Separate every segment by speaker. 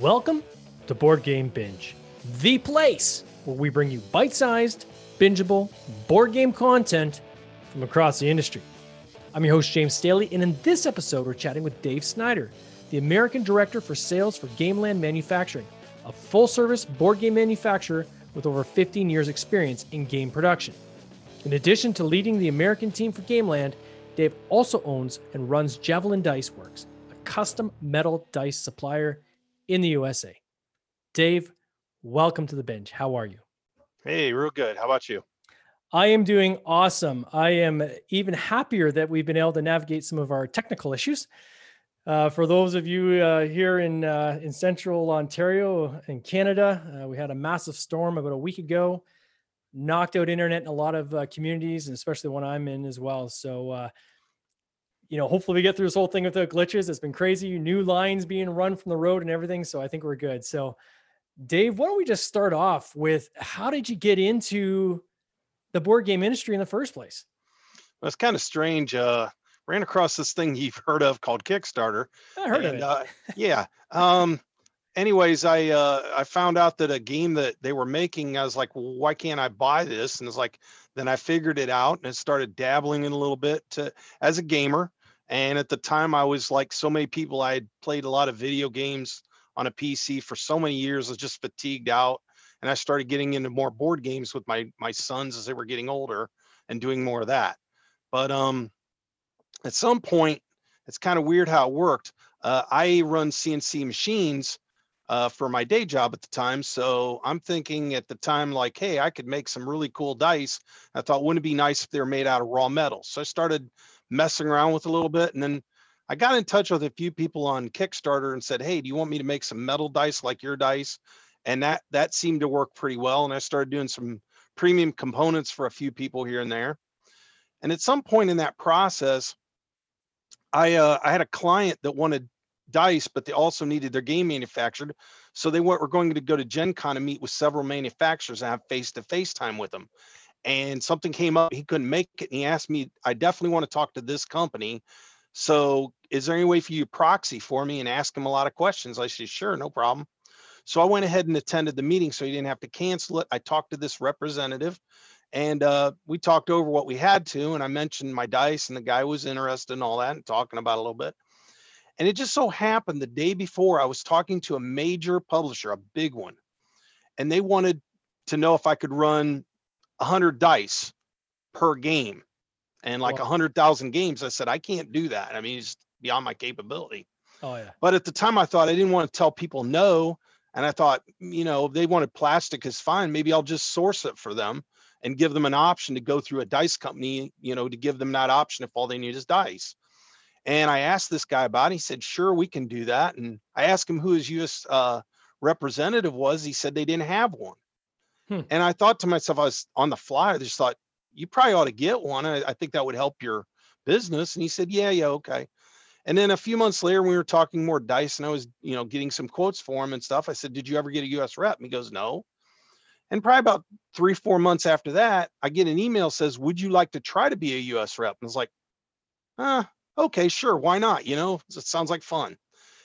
Speaker 1: Welcome to Board Game Binge, the place where we bring you bite sized, bingeable board game content from across the industry. I'm your host, James Staley, and in this episode, we're chatting with Dave Snyder, the American Director for Sales for Gameland Manufacturing, a full service board game manufacturer with over 15 years' experience in game production. In addition to leading the American team for Gameland, Dave also owns and runs Javelin Dice Works, a custom metal dice supplier in the USA. Dave, welcome to the binge. How are you?
Speaker 2: Hey, real good. How about you?
Speaker 1: I am doing awesome. I am even happier that we've been able to navigate some of our technical issues. Uh, for those of you uh, here in uh, in central Ontario in Canada, uh, we had a massive storm about a week ago, knocked out internet in a lot of uh, communities, and especially the one I'm in as well. So, uh, you know, hopefully we get through this whole thing without glitches. It's been crazy, new lines being run from the road and everything. So I think we're good. So, Dave, why don't we just start off with how did you get into the board game industry in the first place?
Speaker 2: Well, it's kind of strange. Uh, ran across this thing you've heard of called Kickstarter.
Speaker 1: I heard and, of it.
Speaker 2: Uh, yeah. Um, anyways, I uh, I found out that a game that they were making, I was like, well, why can't I buy this? And it's like, then I figured it out and started dabbling in a little bit to, as a gamer. And at the time, I was like so many people. I had played a lot of video games on a PC for so many years. I was just fatigued out, and I started getting into more board games with my my sons as they were getting older and doing more of that. But um, at some point, it's kind of weird how it worked. Uh, I run CNC machines uh, for my day job at the time. So I'm thinking at the time, like, hey, I could make some really cool dice. I thought, wouldn't it be nice if they were made out of raw metal? So I started messing around with a little bit. And then I got in touch with a few people on Kickstarter and said, hey, do you want me to make some metal dice like your dice? And that that seemed to work pretty well. And I started doing some premium components for a few people here and there. And at some point in that process, I uh, I had a client that wanted dice, but they also needed their game manufactured. So they were going to go to Gen Con and meet with several manufacturers and have face to face time with them. And something came up, he couldn't make it. And he asked me, I definitely want to talk to this company. So is there any way for you to proxy for me and ask him a lot of questions? I said, sure, no problem. So I went ahead and attended the meeting so he didn't have to cancel it. I talked to this representative and uh, we talked over what we had to. And I mentioned my dice, and the guy was interested in all that and talking about a little bit. And it just so happened the day before I was talking to a major publisher, a big one, and they wanted to know if I could run 100 dice per game and like a 100,000 games. I said, I can't do that. I mean, it's beyond my capability.
Speaker 1: Oh, yeah.
Speaker 2: But at the time, I thought I didn't want to tell people no. And I thought, you know, they wanted plastic is fine. Maybe I'll just source it for them and give them an option to go through a dice company, you know, to give them that option if all they need is dice. And I asked this guy about it. He said, sure, we can do that. And I asked him who his US uh, representative was. He said they didn't have one. Hmm. And I thought to myself, I was on the fly. I just thought, you probably ought to get one. I, I think that would help your business. And he said, yeah, yeah, okay. And then a few months later, we were talking more dice and I was, you know, getting some quotes for him and stuff. I said, did you ever get a US rep? And he goes, no. And probably about three, four months after that, I get an email says, would you like to try to be a US rep? And I was like, ah, okay, sure. Why not? You know, it sounds like fun.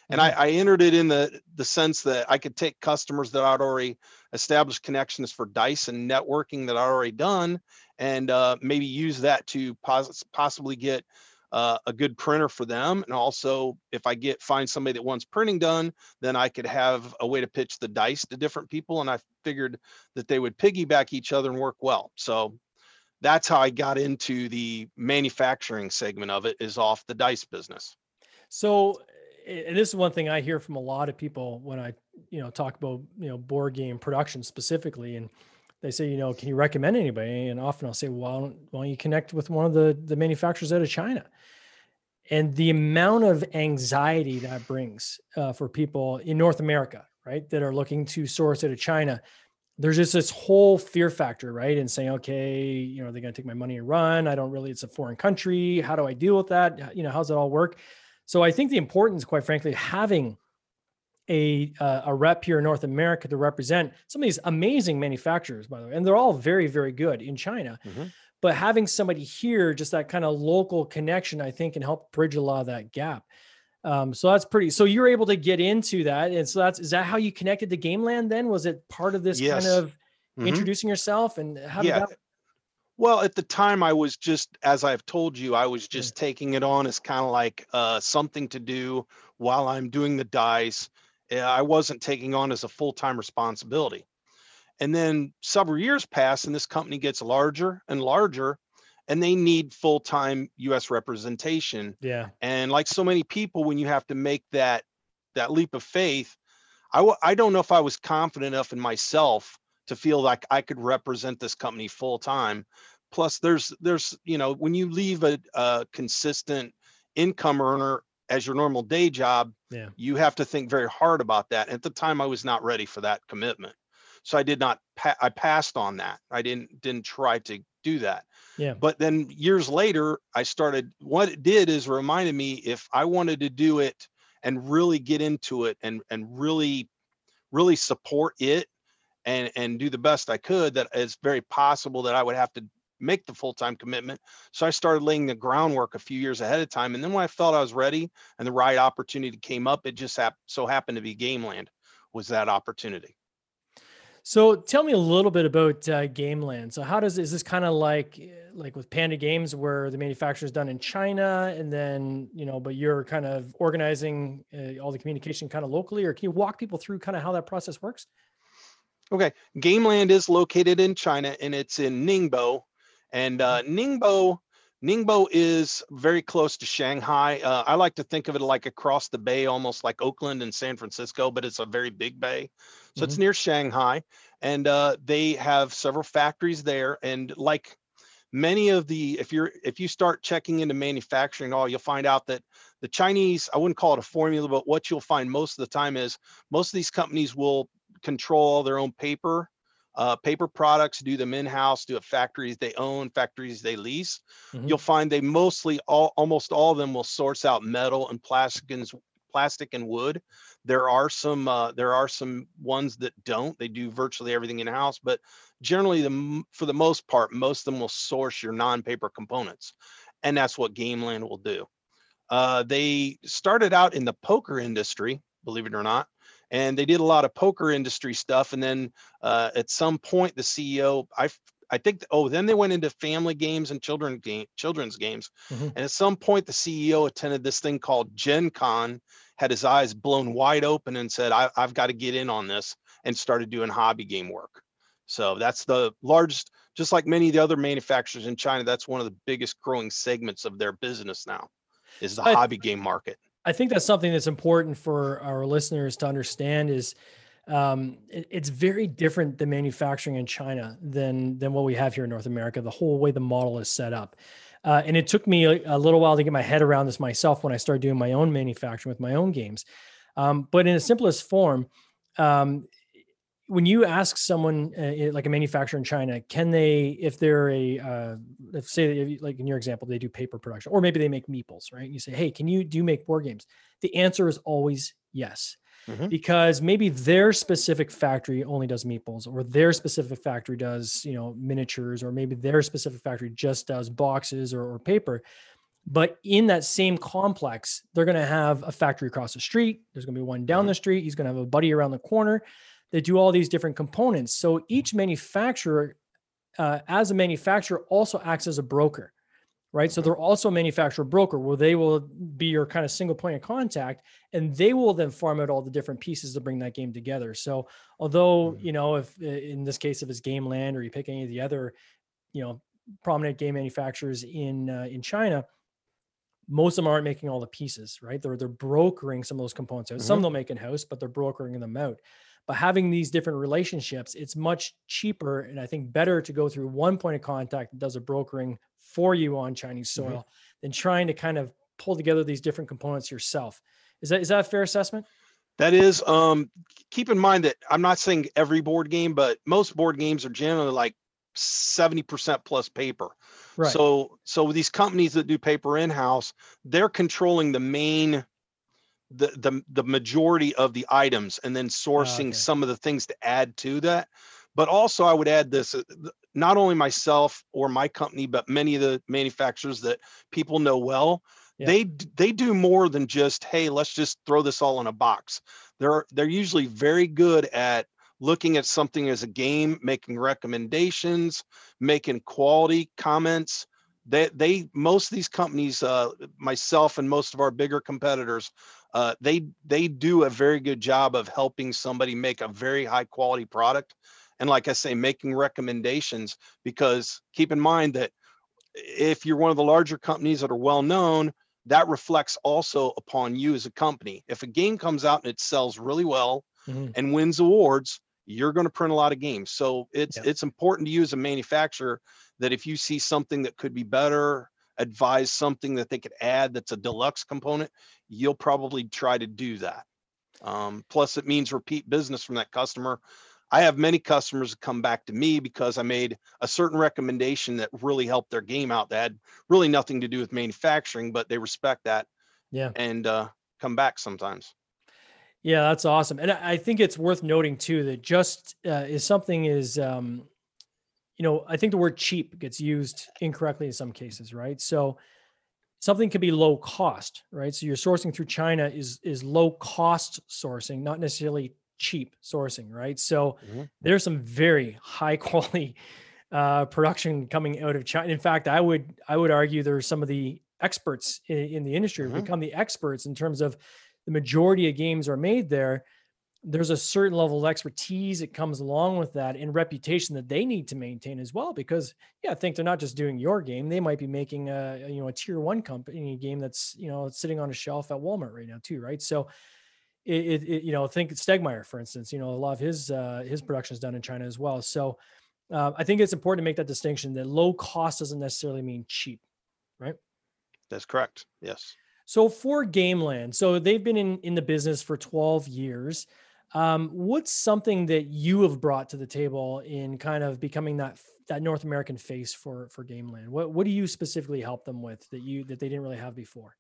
Speaker 2: And I, mm-hmm. I entered it in the the sense that I could take customers that I'd already established connections for dice and networking that I'd already done, and uh, maybe use that to pos- possibly get uh, a good printer for them. And also, if I get find somebody that wants printing done, then I could have a way to pitch the dice to different people. And I figured that they would piggyback each other and work well. So that's how I got into the manufacturing segment of it is off the dice business.
Speaker 1: So and this is one thing I hear from a lot of people when I, you know, talk about, you know, board game production specifically. And they say, you know, can you recommend anybody? And often I'll say, well, why don't, you connect with one of the, the manufacturers out of China? And the amount of anxiety that brings uh, for people in North America, right, that are looking to source out of China, there's just this whole fear factor, right? And saying, okay, you know, are they're going to take my money and run. I don't really, it's a foreign country. How do I deal with that? You know, how's it all work? So I think the importance, quite frankly, having a uh, a rep here in North America to represent some of these amazing manufacturers, by the way, and they're all very very good in China. Mm-hmm. but having somebody here, just that kind of local connection, I think can help bridge a lot of that gap. Um, so that's pretty. So you're able to get into that, and so that's is that how you connected to Gameland? Then was it part of this
Speaker 2: Yes.
Speaker 1: kind of
Speaker 2: Mhm.
Speaker 1: introducing yourself and how did
Speaker 2: Yeah.
Speaker 1: that?
Speaker 2: Well, at the time, I was just, as I've told you, I was just taking it on as kind of like uh, something to do while I'm doing the dice. Uh, I wasn't taking on as a full time responsibility. And then several years pass, and this company gets larger and larger, and they need full time U.S. representation.
Speaker 1: Yeah,
Speaker 2: And like so many people, when you have to make that that leap of faith, I w- I don't know if I was confident enough in myself to feel like I could represent this company full time. Plus, there's there's you know when you leave a, a consistent income earner as your normal day job,
Speaker 1: yeah,
Speaker 2: you have to think very hard about that. At the time, I was not ready for that commitment, so I did not. Pa- I passed on that. I didn't didn't try to do that.
Speaker 1: Yeah,
Speaker 2: but then years later i started what it did is reminded me if i wanted to do it and really get into it and and really really support it and and do the best i could that it's very possible that i would have to make the full-time commitment. So i started laying the groundwork a few years ahead of time and then when i felt i was ready and the right opportunity came up it just hap- so happened to be gameland was that opportunity
Speaker 1: So tell me a little bit about uh, Gameland. So how does is this kind of like eh, like with Panda Games where the manufacture is done in China and then you know, but you're kind of organizing uh, all the communication kind of locally, or can you walk people through kind of how that process works?
Speaker 2: Okay, Gameland is located in China and it's in Ningbo. And uh, Ningbo, Ningbo is very close to Shanghai. Uh, I like to think of it like across the bay, almost like Oakland and San Francisco, but it's a very big bay. So it's near Shanghai, and uh, they have several factories there. And like many of the, if you're if you start checking into manufacturing, all you'll find out that the Chinese, I wouldn't call it a formula, but what you'll find most of the time is most of these companies will control their own paper uh, paper products do them in-house do it factories they own factories they lease.
Speaker 1: Mhm.
Speaker 2: you'll find they mostly all almost all of them will source out metal and plastic and plastic and wood. There are some uh, there are some ones that don't. They do virtually everything in-house but generally the for the most part most of them will source your non-paper components and that's what gameland will do. Uh, they started out in the poker industry believe it or not and they did a lot of poker industry stuff and then uh, at some point the ceo I I think oh then they went into family games and children game children's games
Speaker 1: Mhm.
Speaker 2: and at some point the ceo attended this thing called gen con had his eyes blown wide open and said I, i've got to get in on this and started doing hobby game work so that's the largest just like many of the other manufacturers in china that's one of the biggest growing segments of their business now is the
Speaker 1: I-
Speaker 2: hobby game market
Speaker 1: I think that's something that's important for our listeners to understand is um, it- it's very different than manufacturing in China than than what we have here in North America. The whole way the model is set up, uh, and it took me a, a little while to get my head around this myself when I started doing my own manufacturing with my own games. Um, but in the simplest form, um, when you ask someone uh, like a manufacturer in China, can they, if they're a, uh, if say if like in your example, they do paper production, or maybe they make meeples, right? You say, hey, can you do you make board games? The answer is always yes,
Speaker 2: Mhm.
Speaker 1: because maybe their specific factory only does meeples, or their specific factory does you know miniatures, or maybe their specific factory just does boxes or, or paper. But in that same complex, they're going to have a factory across the street. There's going to be one down
Speaker 2: Mhm.
Speaker 1: the street. He's going to have a buddy around the corner. They do all these different components. So each manufacturer, uh, as a manufacturer, also acts as a broker, right? So they're also a manufacturer broker where they will be your kind of single point of contact and they will then farm out all the different pieces to bring that game together. So although,
Speaker 2: Mhm.
Speaker 1: you know, if in this case, if it's Gameland or you pick any of the other, you know, prominent game manufacturers in uh, in China, most of them aren't making all the pieces, right? They're they're brokering some of those components out. Some
Speaker 2: Mhm.
Speaker 1: they'll make in house, but they're brokering them out. But having these different relationships, it's much cheaper and I think better to go through one point of contact that does a brokering for you on Chinese
Speaker 2: Mhm.
Speaker 1: soil than trying to kind of pull together these different components yourself. Is that is that a fair assessment?
Speaker 2: That is, um, keep in mind that I'm not saying every board game, but most board games are generally like 70% plus paper.
Speaker 1: Right.
Speaker 2: So, so these companies that do paper in-house, they're controlling the main, the, the, the majority of the items and then sourcing
Speaker 1: Ah, okay.
Speaker 2: some of the things to add to that. But also, I would add this: uh, not only myself or my company, but many of the manufacturers that people know well,
Speaker 1: Yeah.
Speaker 2: they they do more than just hey, let's just throw this all in a box. They're they're usually very good at looking at something as a game, making recommendations, making quality comments. They they most of these companies, uh, myself and most of our bigger competitors, uh, they they do a very good job of helping somebody make a very high quality product. And like I say, making recommendations because keep in mind that if you're one of the larger companies that are well known, that reflects also upon you as a company. If a game comes out and it sells really well
Speaker 1: Mhm.
Speaker 2: and wins awards, you're going to print a lot of games. So it's
Speaker 1: Yeah.
Speaker 2: it's important to you as a manufacturer that if you see something that could be better, advise something that they could add that's a deluxe component, you'll probably try to do that. Um, plus, it means repeat business from that customer. I have many customers that come back to me because I made a certain recommendation that really helped their game out. That had really nothing to do with manufacturing, but they respect that
Speaker 1: Yeah.
Speaker 2: and uh, come back sometimes.
Speaker 1: Yeah, that's awesome. And I I think it's worth noting too that just uh, is something is, um, you know, I think the word cheap gets used incorrectly in some cases, right? So something can be low cost, right? So you're sourcing through China is is low cost sourcing, not necessarily cheap sourcing, right? So
Speaker 2: Mhm.
Speaker 1: there's some very high quality uh, production coming out of China. In fact, I would I would argue there's some of the experts in, in the industry
Speaker 2: Mhm.
Speaker 1: become the experts in terms of the majority of games are made there. There's a certain level of expertise that comes along with that and reputation that they need to maintain as well. Because yeah, I think they're not just doing your game; they might be making a you know a tier one company game that's you know sitting on a shelf at Walmart right now too, right? So it, it, it you know think Stegmaier for instance, you know a lot of his uh, his production is done in China as well. So uh, I think it's important to make that distinction that low cost doesn't necessarily mean cheap. Right?
Speaker 2: That's correct. Yes.
Speaker 1: So for Gameland, so they've been in in the business for 12 years. Um, what's something that you have brought to the table in kind of becoming that that North American face for for Gameland? What what do you specifically help them with that you that they didn't really have before?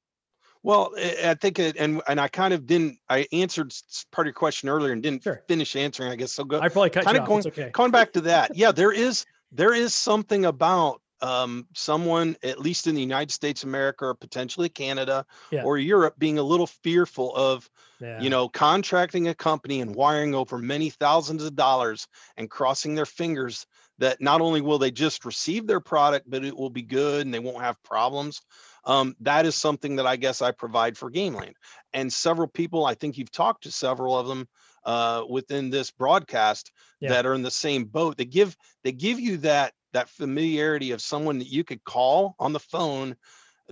Speaker 2: Well, I I think, it, and and I kind of didn't. I answered part of your question earlier and didn't
Speaker 1: Sure.
Speaker 2: finish answering. I guess so. Go
Speaker 1: I probably cut
Speaker 2: kinda
Speaker 1: off.
Speaker 2: going-
Speaker 1: okay.
Speaker 2: coming back to that. Yeah, there is there is something about um, someone, at least in the United States America or potentially Canada
Speaker 1: Yeah.
Speaker 2: or Europe, being a little fearful of
Speaker 1: Yeah.
Speaker 2: you know contracting a company and wiring over many thousands of dollars and crossing their fingers that not only will they just receive their product but it will be good and they won't have problems um, that is something that i guess i provide for gameland and several people i think you've talked to several of them uh, within this broadcast
Speaker 1: Yeah.
Speaker 2: that are in the same boat they give they give you that that familiarity of someone that you could call on the phone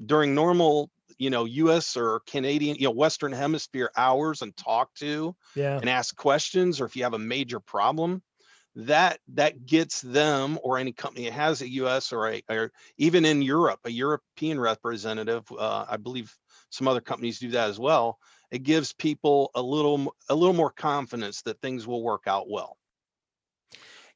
Speaker 2: during normal you know us or canadian you know western hemisphere hours and talk to
Speaker 1: yeah.
Speaker 2: and ask questions or if you have a major problem that that gets them or any company that has a us or a or even in europe a european representative uh, i believe some other companies do that as well it gives people a little a little more confidence that things will work out well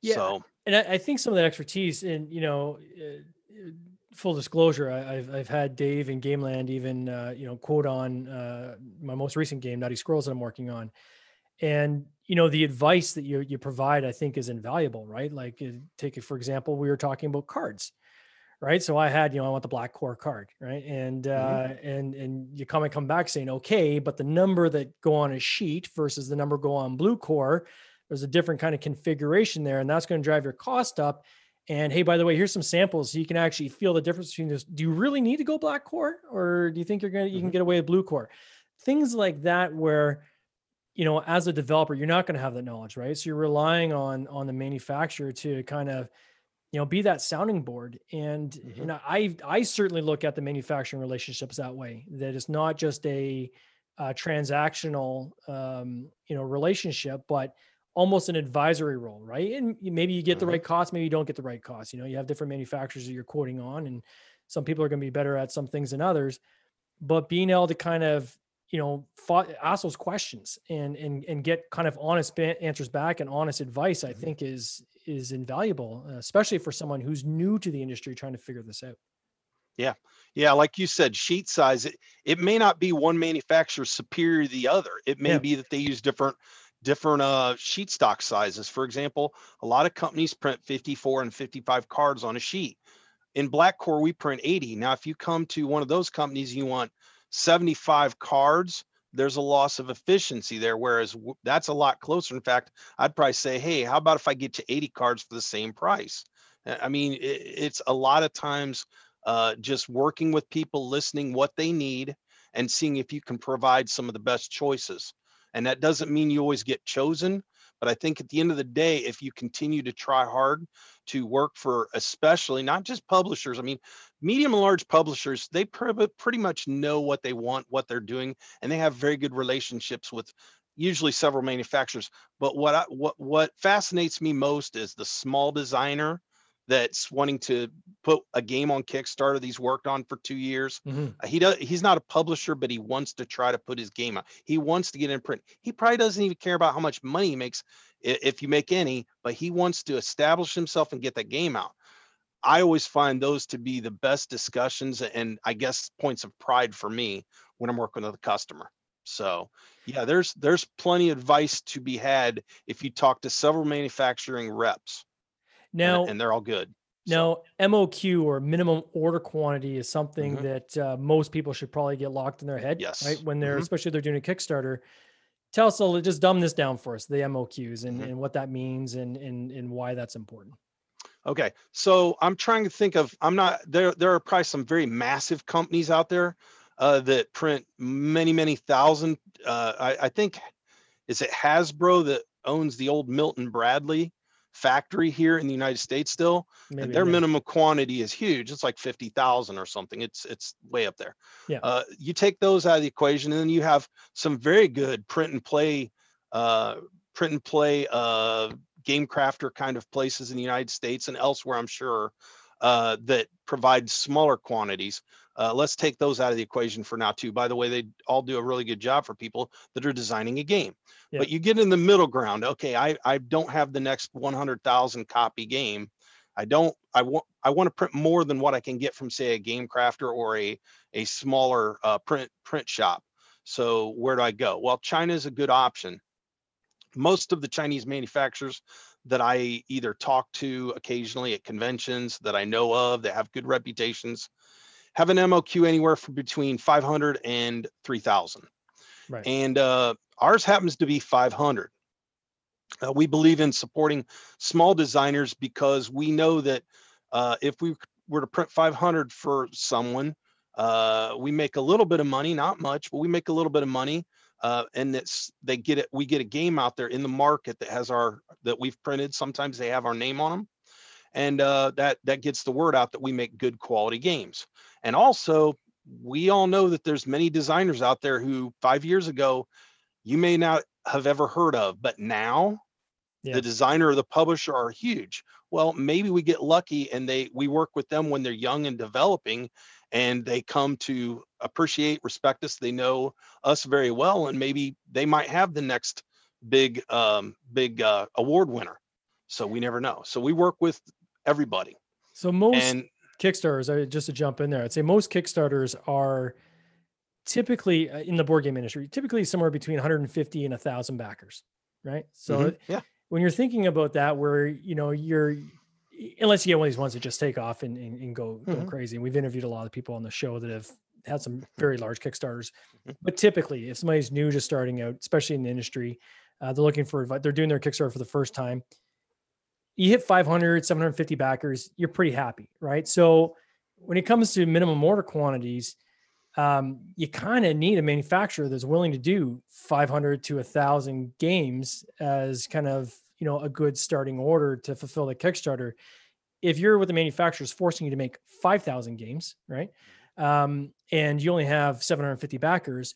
Speaker 1: Yeah.
Speaker 2: so
Speaker 1: and I, I think some of that expertise and you know uh, uh, full disclosure I, i've i've had dave and gameland even uh, you know quote on uh, my most recent game naughty scrolls that i'm working on. And you know the advice that you you provide i think is invaluable right? Like uh, take it for example we were talking about cards right? So i had you know i want the black core card right? And uh and and you come and come back saying okay but the number that go on a sheet versus the number go on blue core there's a different kind of configuration there and that's going to drive your cost up. And hey by the way here's some samples so you can actually feel the difference between this do you really need to go black core or do you think you're going to you can
Speaker 2: Mhm.
Speaker 1: get away with blue core? Things like that where you know as a developer you're not going to have that knowledge right? So you're relying on on the manufacturer to kind of you know be that sounding board. And
Speaker 2: Mhm.
Speaker 1: know, i i certainly look at the manufacturing relationships that way that it's not just a, uh transactional um you know relationship but almost an advisory role right and maybe you get the
Speaker 2: Mhm.
Speaker 1: right cost maybe you don't get the right cost you know you have different manufacturers that you're quoting on and some people are going to be better at some things than others but being able to kind of you know ask those questions and and and get kind of honest answers back and honest advice i
Speaker 2: Mhm.
Speaker 1: think is is invaluable uh, especially for someone who's new to the industry trying to figure this out
Speaker 2: yeah yeah like you said sheet size it, it may not be one manufacturer superior to the other it may
Speaker 1: Yeah.
Speaker 2: be that they use different different uh, sheet stock sizes. For example, a lot of companies print 54 and 55 cards on a sheet. In Blackcore, we print 80. Now, if you come to one of those companies, you want 75 cards, there's a loss of efficiency there. Whereas that's a lot closer. In fact, I'd probably say, hey, how about if I get to 80 cards for the same price? I mean, it, it's a lot of times uh, just working with people, listening what they need, and seeing if you can provide some of the best choices. And that doesn't mean you always get chosen, but I think at the end of the day, if you continue to try hard to work for, especially not just publishers, I mean, medium and large publishers, they pretty much know what they want, what they're doing, and they have very good relationships with usually several manufacturers. But what I, what what fascinates me most is the small designer that's wanting to put a game on Kickstarter that he's worked on for two years. Mm-hmm. Uh, he does. He's not a publisher, but he wants to try to put his game out. He wants to get in print. He probably doesn't even care about how much money he makes, if you make any, but he wants to establish himself and get that game out. I always find those to be the best discussions and I guess points of pride for me when I'm working with a customer. So yeah, there's there's plenty of advice to be had if you talk to several manufacturing reps.
Speaker 1: Now,
Speaker 2: and, and they're all good.
Speaker 1: Now, so. MOQ or minimum order quantity is something mm-hmm. that uh, most people should probably get locked in their head.
Speaker 2: Yes.
Speaker 1: Right. When they're, mm-hmm. especially if they're doing a Kickstarter. Tell us a little, just dumb this down for us, the MOQs and, mm-hmm. and what that means and, and, and why that's important.
Speaker 2: Okay. So I'm trying to think of, I'm not, there, there are probably some very massive companies out there uh, that print many, many thousand. Uh, I, I think, is it Hasbro that owns the old Milton Bradley factory here in the United States still, Maybe, and their yeah. minimum quantity is huge. It's like 50,000 or something. It's it's way up there.
Speaker 1: Yeah.
Speaker 2: Uh, you take those out of the equation, and then you have some very good print and play, uh, print and play uh, game crafter kind of places in the United States and elsewhere, I'm sure, uh, that provide smaller quantities. Uh, let's take those out of the equation for now too. By the way, they all do a really good job for people that are designing a game. Yeah. But you get in the middle ground. Okay, I I don't have the next 100,000 copy game. I don't. I want. I want to print more than what I can get from, say, a game crafter or a a smaller uh, print print shop. So where do I go? Well, China is a good option. Most of the Chinese manufacturers that I either talk to occasionally at conventions that I know of that have good reputations have an MOQ anywhere from between 500 and 3000. Right. And uh, ours happens to be 500. Uh, we believe in supporting small designers because we know that uh, if we were to print 500 for someone, uh, we make a little bit of money, not much, but we make a little bit of money. Uh, and it's they get it. We get a game out there in the market that has our that we've printed. Sometimes they have our name on them, and uh, that that gets the word out that we make good quality games. And also, we all know that there's many designers out there who five years ago you may not have ever heard of, but now yeah. the designer or the publisher are huge. Well, maybe we get lucky and they we work with them when they're young and developing and they come to appreciate, respect us. They know us very well, and maybe they might have the next big um, big uh, award winner. So we never know. So we work with everybody.
Speaker 1: So most and Kickstarters, I just to jump in there, I'd say most Kickstarters are typically uh, in the board game industry, typically somewhere between 150 and a thousand backers, right? So
Speaker 2: mm-hmm. yeah,
Speaker 1: when you're thinking about that, where you know you're, unless you get one of these ones that just take off and, and, and go, mm-hmm. go crazy. And we've interviewed a lot of people on the show that have had some very large Kickstarters, mm-hmm. but typically, if somebody's new, just starting out, especially in the industry, uh, they're looking for advice. They're doing their Kickstarter for the first time you hit 500, 750 backers, you're pretty happy, right? So when it comes to minimum order quantities, um, you kind of need a manufacturer that's willing to do 500 to a thousand games as kind of you know a good starting order to fulfill the Kickstarter. If you're with the manufacturers forcing you to make 5,000 games, right, um, and you only have 750 backers,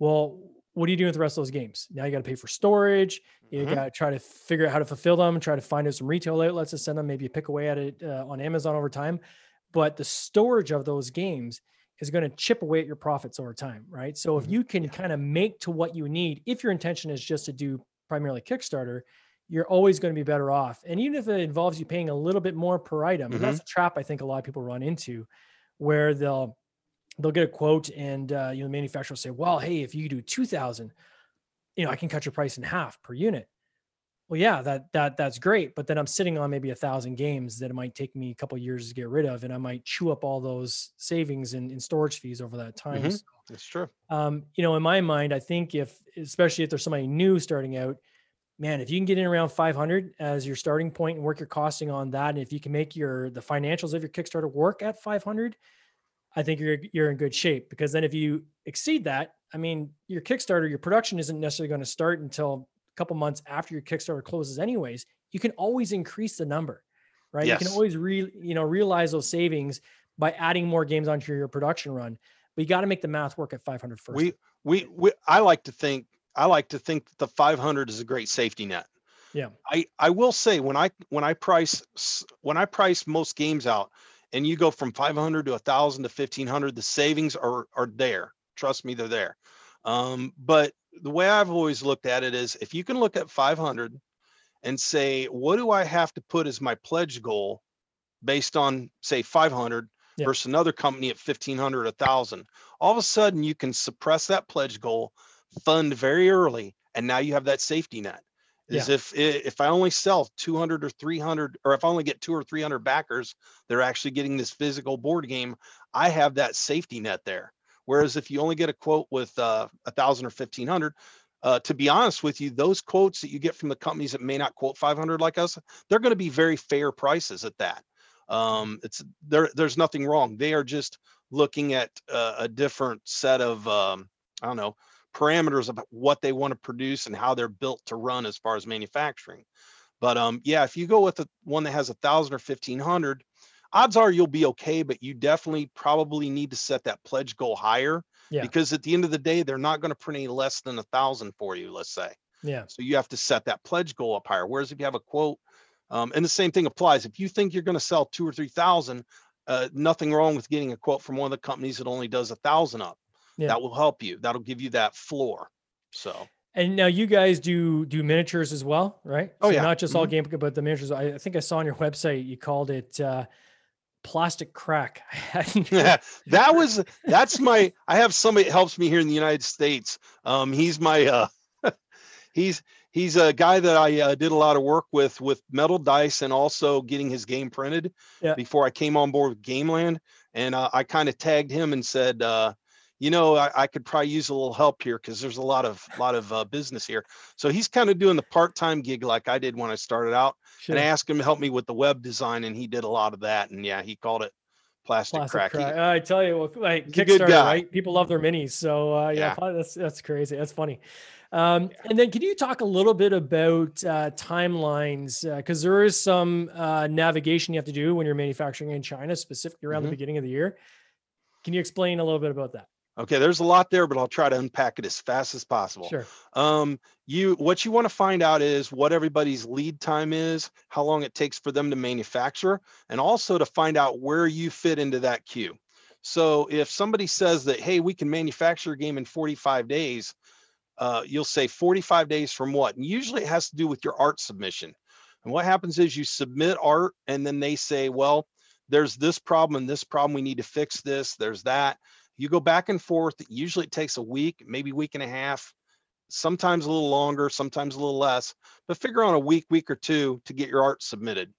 Speaker 1: well, what are you doing with the rest of those games? Now you got to pay for storage. You mm-hmm. got to try to figure out how to fulfill them, try to find out some retail outlets to send them, maybe pick away at it uh, on Amazon over time. But the storage of those games is going to chip away at your profits over time, right? So if mm-hmm. you can kind of make to what you need, if your intention is just to do primarily Kickstarter, you're always going to be better off. And even if it involves you paying a little bit more per item, mm-hmm. that's a trap I think a lot of people run into where they'll they'll get a quote and uh, you know the manufacturer will say well hey if you do 2000 you know, I can cut your price in half per unit. Well, yeah, that that that's great, but then I'm sitting on maybe a thousand games that it might take me a couple years to get rid of, and I might chew up all those savings in, in storage fees over that time.
Speaker 2: Mhm.
Speaker 1: So,
Speaker 2: That's true.
Speaker 1: um, you know, in my mind, I think if, especially if there's somebody new starting out, man, if you can get in around 500 as your starting point and work your costing on that, and if you can make your the financials of your Kickstarter work at 500, I think you're you're in good shape because then if you exceed that, I mean, your Kickstarter, your production isn't necessarily going to start until a couple months after your Kickstarter closes, anyways. You can always increase the number, right? You can always re you know realize those savings by adding more games onto your production run. But you got to make the math work at 500 first.
Speaker 2: We, we, we, I like to think, I like to think that the 500 is a great safety net.
Speaker 1: Yeah.
Speaker 2: I, I will say when I, when I price, when I price most games out and you go from 500 to a thousand to 1500, the savings are, are there. Trust me, they're there. Um, but the way I've always looked at it is if you can look at 500 and say, what do I have to put as my pledge goal based on say 500
Speaker 1: Yeah.
Speaker 2: versus another company at 1500, a thousand, all of a sudden you can suppress that pledge goal, fund very early, and now you have that safety net. Is if i- if I only sell 200 or 300, or if I only get two or 300 backers, they're actually getting this physical board game. I have that safety net there. Whereas if you only get a quote with uh, a thousand or 1500, uh, to be honest with you, those quotes that you get from the companies that may not quote 500 like us, they're going to be very fair prices at that. Um, it's there. There's nothing wrong. They are just looking at uh, a different set of um, I don't know parameters about what they want to produce and how they're built to run as far as manufacturing. But um, yeah, if you go with the one that has a thousand or fifteen hundred, odds are you'll be okay. But you definitely probably need to set that pledge goal higher
Speaker 1: Yeah.
Speaker 2: because at the end of the day, they're not going to print any less than a thousand for you. Let's say.
Speaker 1: Yeah.
Speaker 2: So you have to set that pledge goal up higher. Whereas if you have a quote, um, and the same thing applies. If you think you're going to sell two or three thousand, uh, nothing wrong with getting a quote from one of the companies that only does a thousand up.
Speaker 1: Yeah.
Speaker 2: That will help you. That'll give you that floor. So
Speaker 1: And now you guys do do miniatures as well, right?
Speaker 2: Oh,
Speaker 1: So
Speaker 2: yeah.
Speaker 1: Not just all game, but the miniatures. I, I think I saw on your website you called it uh, plastic crack. Hadn't-
Speaker 2: that was that's my. I have somebody that helps me here in the United States. Um, he's my. Uh, he's he's a guy that I uh, did a lot of work with with metal dice and also getting his game printed
Speaker 1: Yeah.
Speaker 2: before I came on board with Gameland. And uh, I kind of tagged him and said, uh, you know, I, I could probably use a little help here because there's a lot of lot of uh, business here. So he's kind of doing the part time gig like I did when I started out.
Speaker 1: Sure.
Speaker 2: And I asked him to help me with the web design, and he did a lot of that. And yeah, he called it plastic,
Speaker 1: Plastic
Speaker 2: crack. He-
Speaker 1: I tell you, well, like
Speaker 2: He's a good
Speaker 1: Kickstarter, right? People love their minis, so uh, yeah,
Speaker 2: Yeah.
Speaker 1: that's that's crazy. That's funny. Um, and then, can you talk a little bit about uh, timelines? Because there is some uh, navigation you have to do when you're manufacturing in China, specifically around
Speaker 2: Mhm.
Speaker 1: the beginning of the year. Can you explain a little bit about that?
Speaker 2: Okay, there's a lot there, but I'll try to unpack it as fast as possible.
Speaker 1: Sure.
Speaker 2: Um, you what you want to find out is what everybody's lead time is, how long it takes for them to manufacture, and also to find out where you fit into that queue. So if somebody says that, hey, we can manufacture a game in 45 days, uh, you'll say 45 days from what? And usually it has to do with your art submission. And what happens is you submit art, and then they say, well, there's this problem and this problem. We need to fix this. There's that. You go back and forth. Usually it takes a week, maybe a week and a half, sometimes a little longer, sometimes a little less, but figure on a week, week or two to get your art submitted.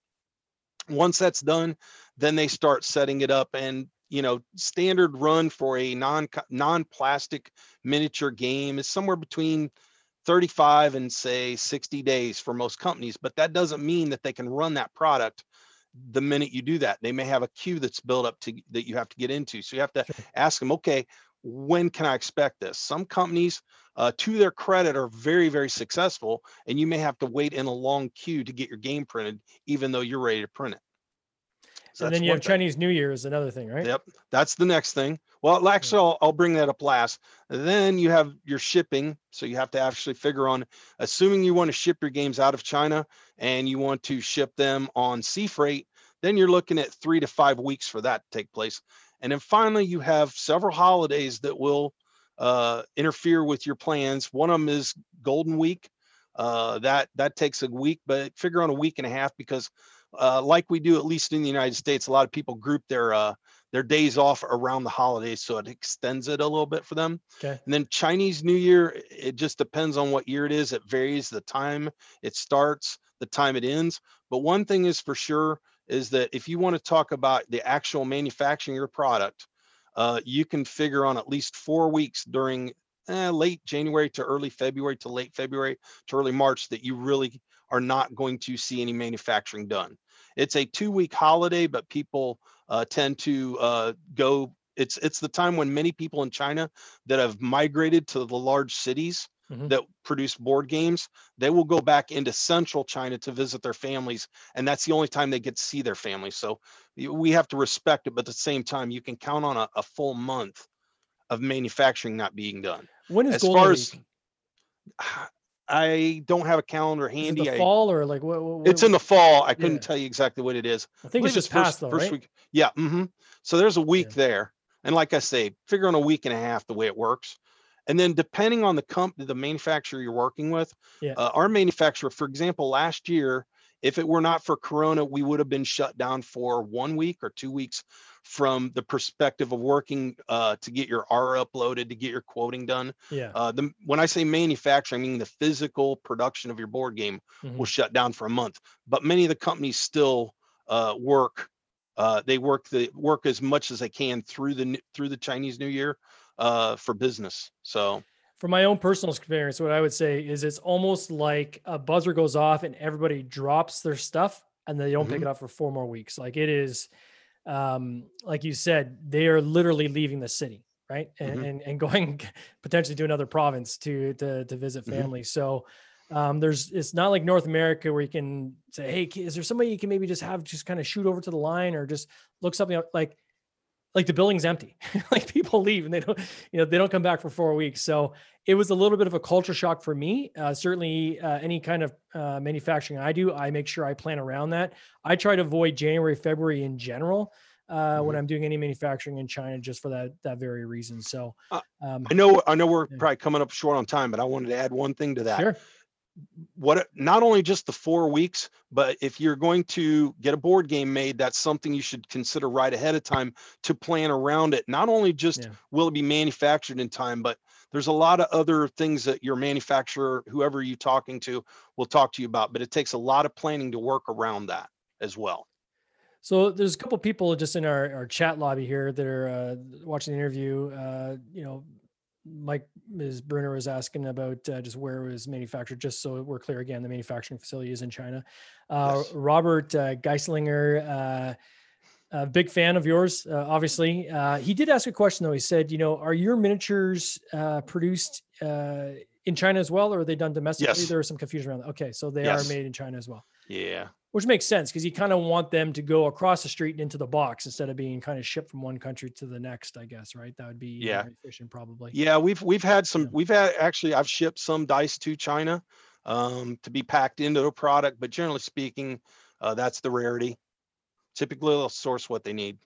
Speaker 2: Once that's done, then they start setting it up and you know, standard run for a non non-plastic miniature game is somewhere between 35 and say 60 days for most companies, but that doesn't mean that they can run that product the minute you do that. They may have a queue that's built up to that you have to get into. So you have to ask them, okay, when can I expect this? Some companies, uh, to their credit, are very, very successful, and you may have to wait in a long queue to get your game printed, even though you're ready to print it. So
Speaker 1: and then you have
Speaker 2: thing.
Speaker 1: Chinese New Year is another thing, right?
Speaker 2: Yep, that's the next thing. Well, actually, I'll, I'll bring that up last. Then you have your shipping. So you have to actually figure on, assuming you want to ship your games out of China and you want to ship them on sea freight, then you're looking at three to five weeks for that to take place. And then finally, you have several holidays that will uh, interfere with your plans. One of them is Golden Week. Uh, that that takes a week, but figure on a week and a half because uh, like we do at least in the United States, a lot of people group their uh, their days off around the holidays, so it extends it a little bit for them.
Speaker 1: Okay.
Speaker 2: And then Chinese New Year, it just depends on what year it is. It varies the time it starts, the time it ends. But one thing is for sure is that if you want to talk about the actual manufacturing of your product, uh, you can figure on at least four weeks during eh, late January to early February to late February to early March that you really are not going to see any manufacturing done. It's a two week holiday, but people uh, tend to uh, go. It's it's the time when many people in China that have migrated to the large cities
Speaker 1: Mhm.
Speaker 2: that produce board games, they will go back into central China to visit their families, and that's the only time they get to see their families. So we have to respect it, but at the same time, you can count on a, a full month of manufacturing not being done.
Speaker 1: When is
Speaker 2: As
Speaker 1: Golden
Speaker 2: far as
Speaker 1: Week?
Speaker 2: I don't have a calendar handy.
Speaker 1: the
Speaker 2: I-
Speaker 1: fall or like what? what
Speaker 2: it's in the fall. I couldn't
Speaker 1: Yeah.
Speaker 2: tell you exactly what it is.
Speaker 1: I think it's
Speaker 2: believe
Speaker 1: just
Speaker 2: first-
Speaker 1: past though,
Speaker 2: first
Speaker 1: right?
Speaker 2: week. Yeah. hmm So there's a week
Speaker 1: Yeah.
Speaker 2: there. And like I say, figure on a week and a half the way it works. And then depending on the company, the manufacturer you're working with,
Speaker 1: Yeah.
Speaker 2: uh, our manufacturer, for example, last year, if it were not for Corona, we would have been shut down for one week or two weeks from the perspective of working uh, to get your R uploaded, to get your quoting done.
Speaker 1: Yeah.
Speaker 2: Uh, the, when I say manufacturing, I mean the physical production of your board game
Speaker 1: Mhm.
Speaker 2: will shut down for a month. But many of the companies still uh, work. Uh, they work the work as much as they can through the through the Chinese New Year uh, for business. So
Speaker 1: From my own personal experience, what I would say is it's almost like a buzzer goes off and everybody drops their stuff and they don't pick
Speaker 2: Mhm.
Speaker 1: it up for four more weeks. Like it is, um, like you said, they are literally leaving the city, right? And
Speaker 2: Mhm.
Speaker 1: and, and going potentially to another province to to to visit
Speaker 2: Mhm.
Speaker 1: family. So um, there's it's not like North America where you can say, hey, is there somebody you can maybe just have just kind of shoot over to the line or just look something up like like the building's empty like people leave and they don't you know they don't come back for four weeks so it was a little bit of a culture shock for me uh, certainly uh, any kind of uh, manufacturing i do i make sure i plan around that i try to avoid january february in general uh, when
Speaker 2: Mhm.
Speaker 1: i'm doing any manufacturing in china just for that that very reason so
Speaker 2: Uh,
Speaker 1: um,
Speaker 2: I know I know we're
Speaker 1: Yeah.
Speaker 2: probably coming up short on time, but I wanted to add one thing to that.
Speaker 1: sure
Speaker 2: what not only just the four weeks but if you're going to get a board game made that's something you should consider right ahead of time to plan around it not only just
Speaker 1: Yeah.
Speaker 2: will it be manufactured in time but there's a lot of other things that your manufacturer whoever you're talking to will talk to you about but it takes a lot of planning to work around that as well
Speaker 1: So there's a couple people just in our, our chat lobby here that are uh, watching the interview. Uh, you know, Mike, Ms. Bruner was asking about uh, just where it was manufactured, just so we're clear again, the manufacturing facility is in China. Uh,
Speaker 2: Yes.
Speaker 1: Robert uh, Geislinger, uh, a big fan of yours, uh, obviously. Uh, he did ask a question though. He said, you know, are your miniatures uh, produced uh, in China as well, or are they done domestically?
Speaker 2: Yes.
Speaker 1: There was some confusion around that. Okay, so they
Speaker 2: Yes.
Speaker 1: are made in China as well
Speaker 2: yeah
Speaker 1: which makes sense because you kind of want them to go across the street and into the box instead of being kind of shipped from one country to the next i guess right that would be
Speaker 2: Yeah.
Speaker 1: efficient probably
Speaker 2: yeah we've we've had some
Speaker 1: Yeah.
Speaker 2: we've had actually i've shipped some dice to china um, to be packed into a product but generally speaking uh, that's the rarity typically they'll source what they need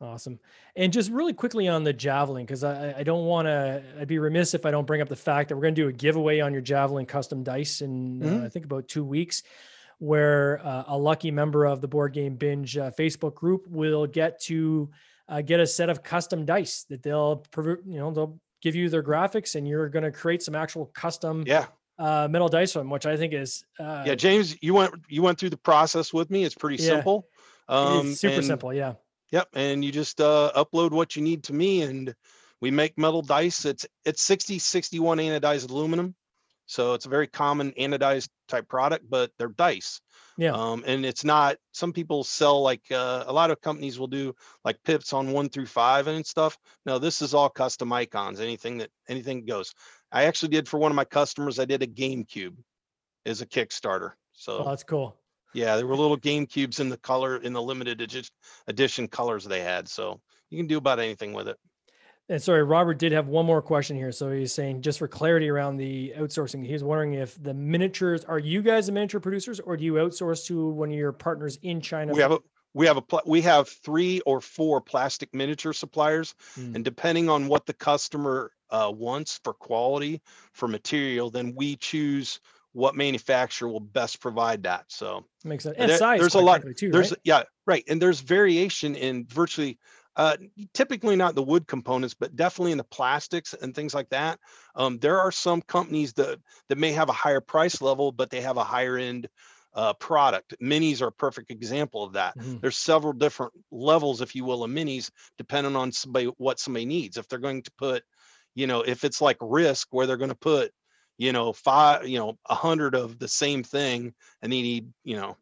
Speaker 1: awesome and just really quickly on the javelin because i i don't want to i'd be remiss if i don't bring up the fact that we're going to do a giveaway on your javelin custom dice in uh,
Speaker 2: Mhm.
Speaker 1: i think about two weeks where uh, a lucky member of the board game binge uh, facebook group will get to uh, get a set of custom dice that they'll you know they'll give you their graphics and you're going to create some actual custom
Speaker 2: yeah.
Speaker 1: uh, metal dice from, which I think is uh,
Speaker 2: yeah james you went you went through the process with me. It's pretty
Speaker 1: Yeah.
Speaker 2: simple. Um
Speaker 1: it's super
Speaker 2: and-
Speaker 1: simple. Yeah,
Speaker 2: yep and you just uh upload what you need to me and we make metal dice. It's it's 60 61 anodized aluminum so it's a very common anodized type product but they're dice
Speaker 1: yeah,
Speaker 2: um and it's not some people sell like uh, a lot of companies will do like pips on one through five and stuff. No this is all custom icons anything that anything goes. I actually did for one of my customers i did a gamecube as a kickstarter so
Speaker 1: oh, that's cool.
Speaker 2: yeah there were little game cubes in the color in the limited edition colors they had so you can do about anything with it
Speaker 1: And sorry, Robert did have one more question here. So he's saying, just for clarity around the outsourcing, he's wondering if the miniatures are you guys the miniature producers, or do you outsource to one of your partners in China?
Speaker 2: we have a we have a we have three or four plastic miniature suppliers
Speaker 1: Hmm.
Speaker 2: and depending on what the customer uh, wants for quality for material then we choose what manufacturer will best provide that. So
Speaker 1: Makes sense.
Speaker 2: And there-
Speaker 1: size,
Speaker 2: there's a lot-
Speaker 1: too,
Speaker 2: there's
Speaker 1: right?
Speaker 2: yeah right and there's variation in virtually uh typically not the wood components but definitely in the plastics and things like that. Um there are some companies that that may have a higher price level but they have a higher end uh product. Minis are a perfect example of that.
Speaker 1: Mhm.
Speaker 2: there's several different levels if you will of minis depending on somebody what somebody needs. If they're going to put you know if it's like risk where they're going to put you know five you know a hundred of the same thing and they need you know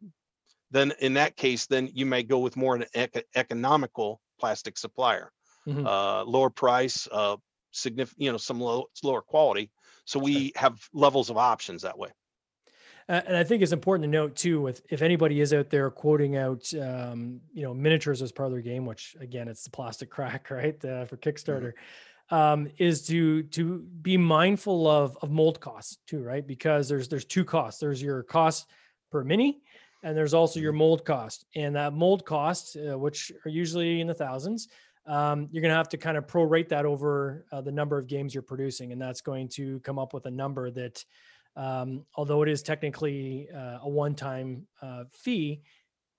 Speaker 2: then in that case, then you may go with more an ec- economical plastic supplier,
Speaker 1: Mhm.
Speaker 2: uh, lower price, uh, significant, you know, some low, lower quality. So we have levels of options that way.
Speaker 1: Uh, and I think it's important to note too, with if anybody is out there quoting out, um, you know, miniatures as part of their game, which again, it's the plastic crack, right, uh, for Kickstarter, um, is to to be mindful of of mold costs too, right? Because there's there's two costs. There's your cost per mini, and there's also your mold cost. And that mold cost, uh, which are usually in the thousands, um, you're going to have to kind of prorate that over uh, the number of games you're producing, and that's going to come up with a number that um, although it is technically uh, a one-time uh, fee.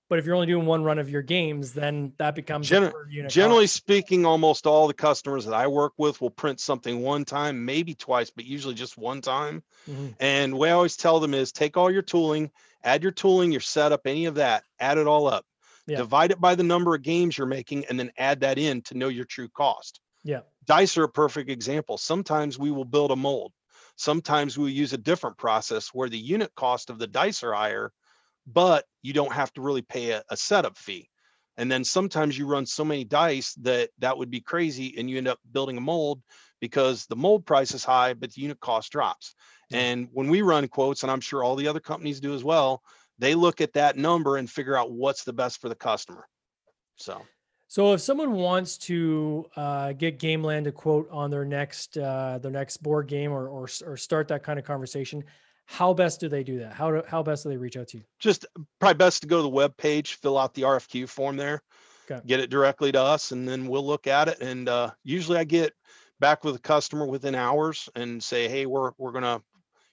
Speaker 1: But if you're only doing one run of your games, then that becomes a
Speaker 2: Gener-
Speaker 1: per cost.
Speaker 2: Generally speaking, almost all the customers that I work with will print something one time, maybe twice, but usually just one time.
Speaker 1: Mhm.
Speaker 2: And what I always tell them is take all your tooling, add your tooling, your setup, any of that, add it all up.
Speaker 1: Yeah.
Speaker 2: Divide it by the number of games you're making and then add that in to know your true cost.
Speaker 1: Yeah.
Speaker 2: Dice are a perfect example. Sometimes we will build a mold. Sometimes we use a different process where the unit cost of the dice are higher, but you don't have to really pay a, a setup fee. And then sometimes you run so many dice that that would be crazy and you end up building a mold because the mold price is high, but the unit cost drops. And when we run quotes, and I'm sure all the other companies do as well, they look at that number and figure out what's the best for the customer. So
Speaker 1: So if someone wants to uh, get Gameland to quote on their next uh, their next board game or, or or start that kind of conversation, how best do they do that? How do, how best do they reach out to you?
Speaker 2: just probably best to go to the web page, fill out the RFQ form there,
Speaker 1: Okay.
Speaker 2: get it directly to us, and then we'll look at it. And uh, usually I get back with a customer within hours and say, hey, we're we're gonna,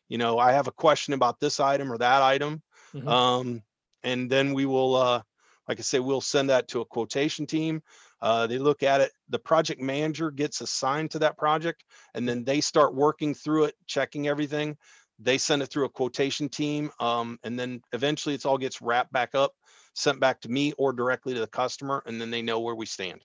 Speaker 2: you know, I have a question about this item or that item.
Speaker 1: Mhm.
Speaker 2: Um, and then we will, uh, like I say, we'll send that to a quotation team. Uh, they look at it. The project manager gets assigned to that project, and then they start working through it, checking everything. They send it through a quotation team, um, and then eventually it's all gets wrapped back up, sent back to me or directly to the customer, and then they know where we stand.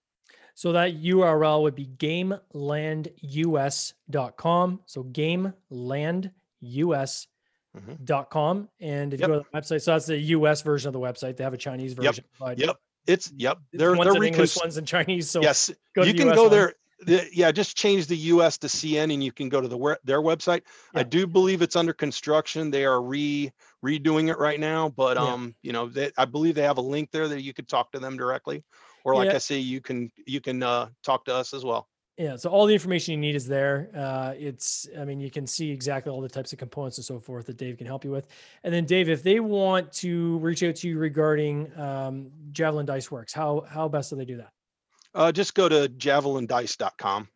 Speaker 1: So that URL would be gamelandus.com. So gamelandus.com. And if
Speaker 2: Yep.
Speaker 1: you go to the website, so that's the US version of the website. They have a Chinese
Speaker 2: Yep.
Speaker 1: version. but
Speaker 2: Yep. It's yep.
Speaker 1: the
Speaker 2: They're
Speaker 1: ones
Speaker 2: they're
Speaker 1: in English, ones in Chinese. So
Speaker 2: yes, you can
Speaker 1: US
Speaker 2: go
Speaker 1: one.
Speaker 2: there. The- yeah, just change the US to CN and you can go to the their website. I do believe it's under construction. They are re redoing it right now, but
Speaker 1: Yeah.
Speaker 2: um, you know, they, I believe they have a link there that you could talk to them directly. Or like
Speaker 1: Yeah.
Speaker 2: I say, you can you can uh talk to us as well.
Speaker 1: Yeah, so all the information you need is there. Uh, it's, I mean, you can see exactly all the types of components and so forth that Dave can help you with. And then, Dave, if they want to reach out to you regarding um, Javelin Dice Works, how how best do they do that?
Speaker 2: Uh just go to javelindice.com.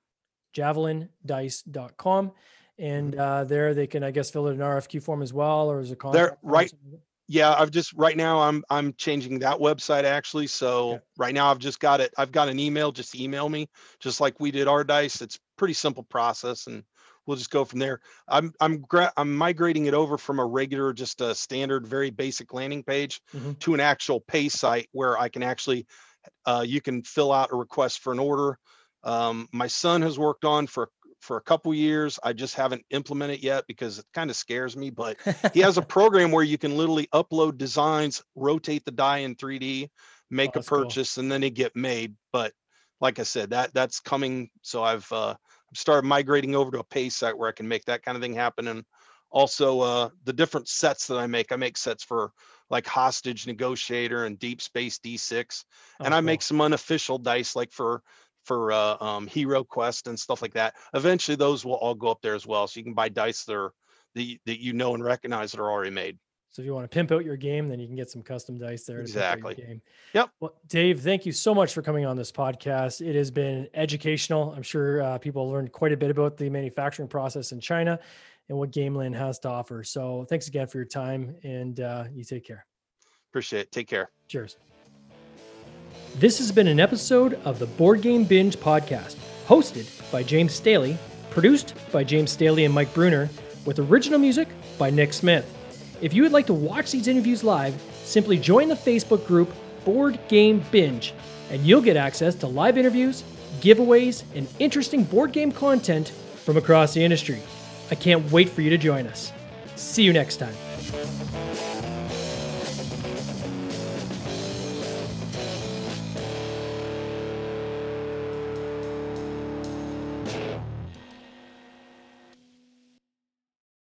Speaker 1: javelindice.com. And uh, there they can, I guess, fill out an RFQ form as well, or is it
Speaker 2: There- right.
Speaker 1: something like that?
Speaker 2: Yeah, I've just right now I'm I'm changing that website actually. So
Speaker 1: Okay.
Speaker 2: right now I've just got it. I've got an email. Just email me, just like we did our dice. It's pretty simple process, and we'll just go from there. I'm I'm gra- I'm migrating it over from a regular, just a standard, very basic landing page
Speaker 1: Mhm.
Speaker 2: to an actual pay site where I can actually uh, you can fill out a request for an order. Um, my son has worked on for for a couple years. I just haven't implemented yet because it kind of scares me, but he has a program where you can literally upload designs, rotate the die in 3D, make a
Speaker 1: that's cool.
Speaker 2: purchase, and then they get made. But like I said, that that's coming. So I've uh, started migrating over to a pay site where I can make that kind of thing happen. And also uh, the different sets that I make. I make sets for like hostage negotiator and deep space D6, and
Speaker 1: Oh,
Speaker 2: I
Speaker 1: cool.
Speaker 2: make some unofficial dice like for for uh, um, hero quest and stuff like that. Eventually, those will all go up there as well. So you can buy dice that are that you, that you know and recognize that are already made.
Speaker 1: So if you want to pimp out your game, then you can get some custom dice there. to pimp out your
Speaker 2: Exactly.
Speaker 1: game.
Speaker 2: Yep.
Speaker 1: Well, Dave, thank you so much for coming on this podcast. It has been educational. I'm sure uh, people learned quite a bit about the manufacturing process in China and what Gameland has to offer. So thanks again for your time and uh, you take care.
Speaker 2: Appreciate it. Take care.
Speaker 1: Cheers. This has been an episode of the Board Game Binge podcast, hosted by James Staley, produced by James Staley and Mike Bruner, with original music by Nick Smith. If you would like to watch these interviews live, simply join the Facebook group Board Game Binge, and you'll get access to live interviews, giveaways, and interesting board game content from across the industry. I can't wait for you to join us. See you next time.